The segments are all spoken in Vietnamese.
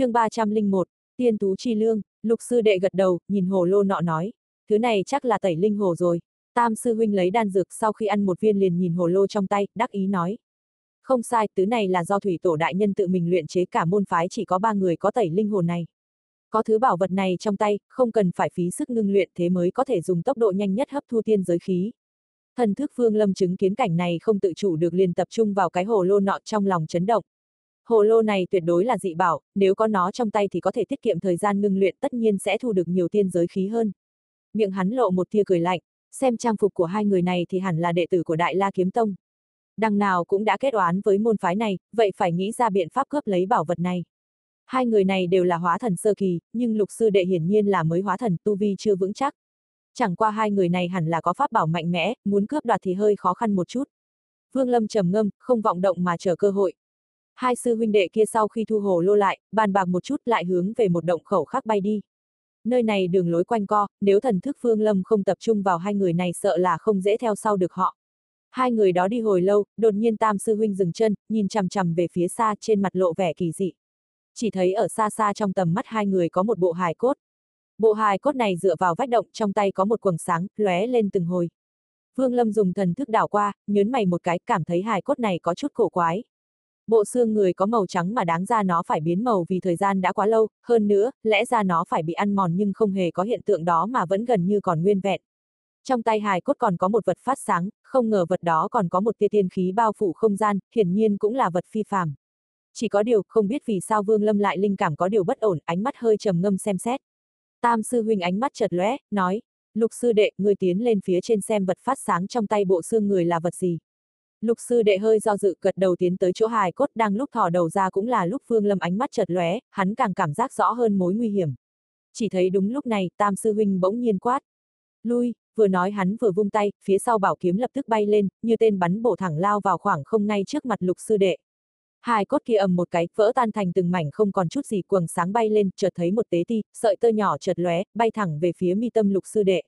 chương 301, tiên tú chi lương, lục sư đệ gật đầu, nhìn hồ lô nọ nói. Thứ này chắc là tẩy linh hồ rồi. Tam sư huynh lấy đan dược sau khi ăn một viên liền nhìn hồ lô trong tay, đắc ý nói. Không sai, thứ này là do thủy tổ đại nhân tự mình luyện chế cả môn phái chỉ có ba người có tẩy linh hồ này. Có thứ bảo vật này trong tay, không cần phải phí sức ngưng luyện thế mới có thể dùng tốc độ nhanh nhất hấp thu tiên giới khí. Thần thức Vương Lâm chứng kiến cảnh này không tự chủ được liền tập trung vào cái hồ lô nọ trong lòng chấn động. Hồ lô này tuyệt đối là dị bảo, nếu có nó trong tay thì có thể tiết kiệm thời gian ngưng luyện tất nhiên sẽ thu được nhiều tiên giới khí hơn. Miệng hắn lộ một tia cười lạnh, xem trang phục của hai người này thì hẳn là đệ tử của Đại La Kiếm Tông. Đằng nào cũng đã kết oán với môn phái này, vậy phải nghĩ ra biện pháp cướp lấy bảo vật này. Hai người này đều là hóa thần sơ kỳ, nhưng lục sư đệ hiển nhiên là mới hóa thần, tu vi chưa vững chắc. Chẳng qua hai người này hẳn là có pháp bảo mạnh mẽ, muốn cướp đoạt thì hơi khó khăn một chút. Vương Lâm trầm ngâm, không vọng động mà chờ cơ hội. Hai sư huynh đệ kia sau khi thu hồ lô lại, bàn bạc một chút lại hướng về một động khẩu khác bay đi. Nơi này đường lối quanh co, nếu thần thức phương Lâm không tập trung vào hai người này sợ là không dễ theo sau được họ. Hai người đó đi hồi lâu, đột nhiên Tam sư huynh dừng chân, nhìn chằm chằm về phía xa trên mặt lộ vẻ kỳ dị. Chỉ thấy ở xa xa trong tầm mắt hai người có một bộ hài cốt. Bộ hài cốt này dựa vào vách động trong tay có một quầng sáng, lóe lên từng hồi. Vương Lâm dùng thần thức đảo qua, nhớn mày một cái, cảm thấy hài cốt này có chút cổ quái. Bộ xương người có màu trắng mà đáng ra nó phải biến màu vì thời gian đã quá lâu, hơn nữa, lẽ ra nó phải bị ăn mòn nhưng không hề có hiện tượng đó mà vẫn gần như còn nguyên vẹn. Trong tay hài cốt còn có một vật phát sáng, không ngờ vật đó còn có một tia tiên khí bao phủ không gian, hiển nhiên cũng là vật phi phàm. Chỉ có điều, không biết vì sao Vương Lâm lại linh cảm có điều bất ổn, ánh mắt hơi trầm ngâm xem xét. Tam sư huynh ánh mắt chợt lóe, nói, lục sư đệ, ngươi tiến lên phía trên xem vật phát sáng trong tay bộ xương người là vật gì. Lục sư đệ hơi do dự gật đầu tiến tới chỗ hài cốt đang lúc thò đầu ra cũng là lúc phương Lâm ánh mắt chợt lóe, hắn càng cảm giác rõ hơn mối nguy hiểm. Chỉ thấy đúng lúc này, Tam sư huynh bỗng nhiên quát. Lui, vừa nói hắn vừa vung tay, phía sau bảo kiếm lập tức bay lên, như tên bắn bổ thẳng lao vào khoảng không ngay trước mặt lục sư đệ. Hai cốt kia ầm một cái, vỡ tan thành từng mảnh không còn chút gì quầng sáng bay lên, chợt thấy một tế ti, sợi tơ nhỏ chợt lóe, bay thẳng về phía mi tâm lục sư đệ.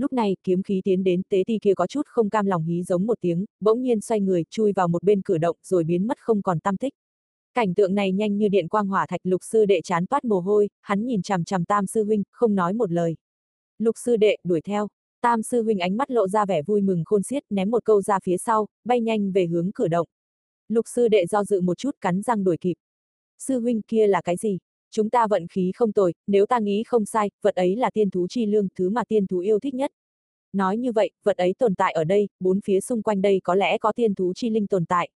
Lúc này, kiếm khí tiến đến, tế ti kia có chút không cam lòng hí giống một tiếng, bỗng nhiên xoay người, chui vào một bên cửa động, rồi biến mất không còn tam tích. Cảnh tượng này nhanh như điện quang hỏa thạch lục sư đệ chán toát mồ hôi, hắn nhìn chằm chằm tam sư huynh, không nói một lời. Lục sư đệ, đuổi theo. Tam sư huynh ánh mắt lộ ra vẻ vui mừng khôn xiết, ném một câu ra phía sau, bay nhanh về hướng cửa động. Lục sư đệ do dự một chút cắn răng đuổi kịp. Sư huynh kia là cái gì? Chúng ta vận khí không tồi, nếu ta nghĩ không sai, vật ấy là tiên thú chi lương, thứ mà tiên thú yêu thích nhất. Nói như vậy, vật ấy tồn tại ở đây, bốn phía xung quanh đây có lẽ có tiên thú chi linh tồn tại.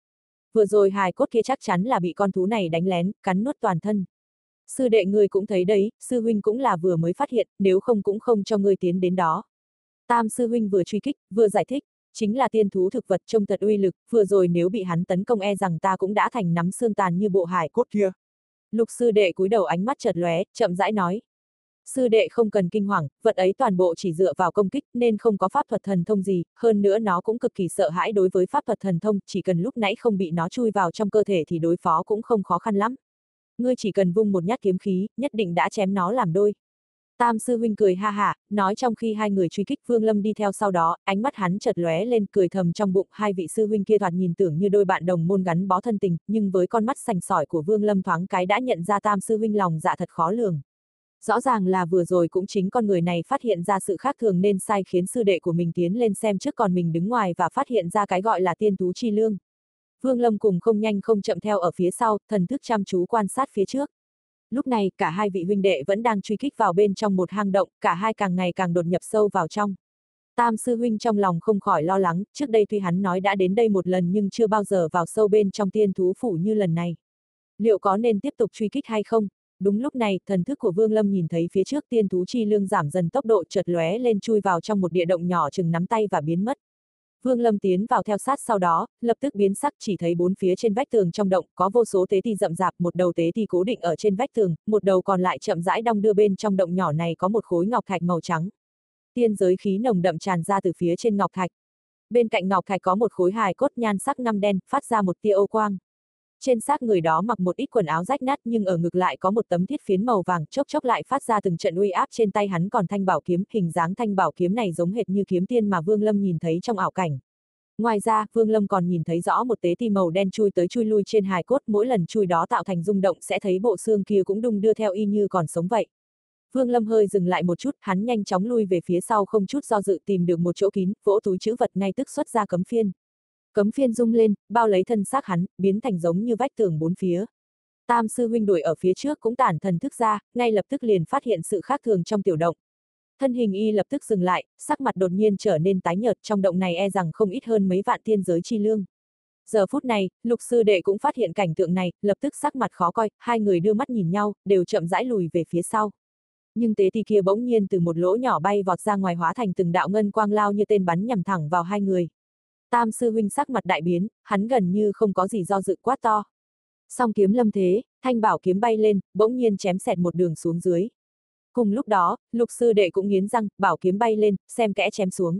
Vừa rồi hài cốt kia chắc chắn là bị con thú này đánh lén, cắn nuốt toàn thân. Sư đệ người cũng thấy đấy, sư huynh cũng là vừa mới phát hiện, nếu không cũng không cho ngươi tiến đến đó. Tam sư huynh vừa truy kích, vừa giải thích, chính là tiên thú thực vật trông thật uy lực, vừa rồi nếu bị hắn tấn công e rằng ta cũng đã thành nắm xương tàn như bộ hải cốt kia. Lục sư đệ cúi đầu ánh mắt chợt lóe, chậm rãi nói. Sư đệ không cần kinh hoàng, vật ấy toàn bộ chỉ dựa vào công kích nên không có pháp thuật thần thông gì, hơn nữa nó cũng cực kỳ sợ hãi đối với pháp thuật thần thông, chỉ cần lúc nãy không bị nó chui vào trong cơ thể thì đối phó cũng không khó khăn lắm. Ngươi chỉ cần vung một nhát kiếm khí, nhất định đã chém nó làm đôi. Tam sư huynh cười ha hả, nói trong khi hai người truy kích Vương Lâm đi theo sau đó, ánh mắt hắn chợt lóe lên cười thầm trong bụng hai vị sư huynh kia thoạt nhìn tưởng như đôi bạn đồng môn gắn bó thân tình, nhưng với con mắt sành sỏi của Vương Lâm thoáng cái đã nhận ra Tam sư huynh lòng dạ thật khó lường. Rõ ràng là vừa rồi cũng chính con người này phát hiện ra sự khác thường nên sai khiến sư đệ của mình tiến lên xem trước còn mình đứng ngoài và phát hiện ra cái gọi là tiên tú chi lương. Vương Lâm cùng không nhanh không chậm theo ở phía sau, thần thức chăm chú quan sát phía trước. Lúc này, cả hai vị huynh đệ vẫn đang truy kích vào bên trong một hang động, cả hai càng ngày càng đột nhập sâu vào trong. Tam sư huynh trong lòng không khỏi lo lắng, trước đây tuy hắn nói đã đến đây một lần nhưng chưa bao giờ vào sâu bên trong tiên thú phủ như lần này. Liệu có nên tiếp tục truy kích hay không? Đúng lúc này, thần thức của Vương Lâm nhìn thấy phía trước tiên thú chi lương giảm dần tốc độ chợt lóe lên chui vào trong một địa động nhỏ chừng nắm tay và biến mất. Vương Lâm tiến vào theo sát sau đó, lập tức biến sắc chỉ thấy bốn phía trên vách tường trong động có vô số tế ti rậm rạp, một đầu tế ti cố định ở trên vách tường, một đầu còn lại chậm rãi đong đưa bên trong động nhỏ này có một khối ngọc thạch màu trắng. Tiên giới khí nồng đậm tràn ra từ phía trên ngọc thạch. Bên cạnh ngọc thạch có một khối hài cốt nhan sắc ngăm đen, phát ra một tia ô quang. Trên xác người đó mặc một ít quần áo rách nát nhưng ở ngực lại có một tấm thiết phiến màu vàng, chốc chốc lại phát ra từng trận uy áp trên tay hắn còn thanh bảo kiếm, hình dáng thanh bảo kiếm này giống hệt như kiếm tiên mà Vương Lâm nhìn thấy trong ảo cảnh. Ngoài ra, Vương Lâm còn nhìn thấy rõ một tế ti màu đen chui tới chui lui trên hài cốt, mỗi lần chui đó tạo thành rung động sẽ thấy bộ xương kia cũng đung đưa theo y như còn sống vậy. Vương Lâm hơi dừng lại một chút, hắn nhanh chóng lui về phía sau không chút do dự tìm được một chỗ kín, vỗ túi chữ vật ngay tức xuất ra cấm phiên. Cấm phiên rung lên, bao lấy thân xác hắn, biến thành giống như vách tường bốn phía. Tam sư huynh đuổi ở phía trước cũng tản thần thức ra, ngay lập tức liền phát hiện sự khác thường trong tiểu động. Thân hình y lập tức dừng lại, sắc mặt đột nhiên trở nên tái nhợt, trong động này e rằng không ít hơn mấy vạn tiên giới chi lương. Giờ phút này, lục sư đệ cũng phát hiện cảnh tượng này, lập tức sắc mặt khó coi, hai người đưa mắt nhìn nhau, đều chậm rãi lùi về phía sau. Nhưng tế ti kia bỗng nhiên từ một lỗ nhỏ bay vọt ra ngoài hóa thành từng đạo ngân quang lao như tên bắn nhằm thẳng vào hai người. Tam sư huynh sắc mặt đại biến, hắn gần như không có gì do dự quá to. Song kiếm lâm thế, thanh bảo kiếm bay lên, bỗng nhiên chém xẹt một đường xuống dưới. Cùng lúc đó, lục sư đệ cũng nghiến răng, bảo kiếm bay lên, xem kẽ chém xuống.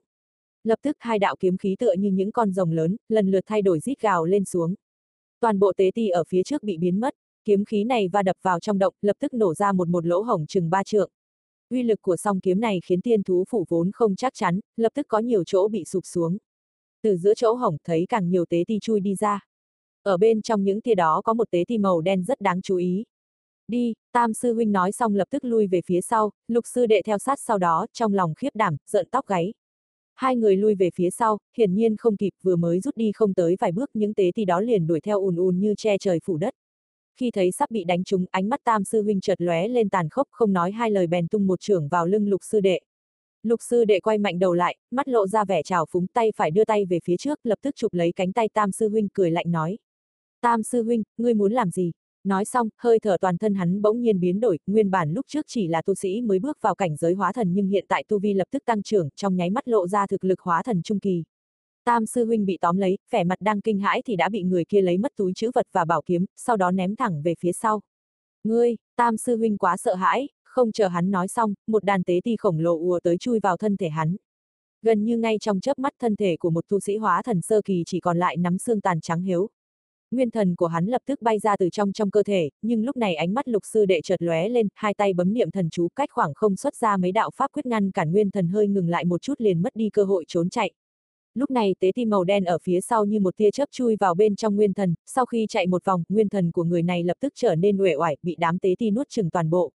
Lập tức hai đạo kiếm khí tựa như những con rồng lớn, lần lượt thay đổi rít gào lên xuống. Toàn bộ tế ti ở phía trước bị biến mất, kiếm khí này va đập vào trong động, lập tức nổ ra một một lỗ hổng chừng ba trượng. Uy lực của song kiếm này khiến tiên thú phủ vốn không chắc chắn, lập tức có nhiều chỗ bị sụp xuống. Từ giữa chỗ hổng thấy càng nhiều tế ti chui đi ra. Ở bên trong những tia đó có một tế ti màu đen rất đáng chú ý. Đi, tam sư huynh nói xong lập tức lui về phía sau, lục sư đệ theo sát sau đó, trong lòng khiếp đảm, giận tóc gáy. Hai người lui về phía sau, hiển nhiên không kịp vừa mới rút đi không tới vài bước những tế ti đó liền đuổi theo ùn ùn như che trời phủ đất. Khi thấy sắp bị đánh trúng, ánh mắt tam sư huynh chợt lóe lên tàn khốc không nói hai lời bèn tung một trưởng vào lưng lục sư đệ. Lục sư đệ quay mạnh đầu lại, mắt lộ ra vẻ trào phúng tay phải đưa tay về phía trước, lập tức chụp lấy cánh tay tam sư huynh cười lạnh nói. Tam sư huynh, ngươi muốn làm gì? Nói xong, hơi thở toàn thân hắn bỗng nhiên biến đổi, nguyên bản lúc trước chỉ là tu sĩ mới bước vào cảnh giới hóa thần nhưng hiện tại tu vi lập tức tăng trưởng, trong nháy mắt lộ ra thực lực hóa thần trung kỳ. Tam sư huynh bị tóm lấy, vẻ mặt đang kinh hãi thì đã bị người kia lấy mất túi chữ vật và bảo kiếm, sau đó ném thẳng về phía sau. Ngươi, tam sư huynh quá sợ hãi, không chờ hắn nói xong, một đàn tế ti khổng lồ ùa tới chui vào thân thể hắn. Gần như ngay trong chớp mắt thân thể của một tu sĩ hóa thần sơ kỳ chỉ còn lại nắm xương tàn trắng hiếu. Nguyên thần của hắn lập tức bay ra từ trong trong cơ thể, nhưng lúc này ánh mắt lục sư đệ chợt lóe lên, hai tay bấm niệm thần chú cách khoảng không xuất ra mấy đạo pháp quyết ngăn cản nguyên thần hơi ngừng lại một chút liền mất đi cơ hội trốn chạy. Lúc này tế ti màu đen ở phía sau như một tia chớp chui vào bên trong nguyên thần, sau khi chạy một vòng, nguyên thần của người này lập tức trở nên uể oải, bị đám tế ti nuốt chừng toàn bộ.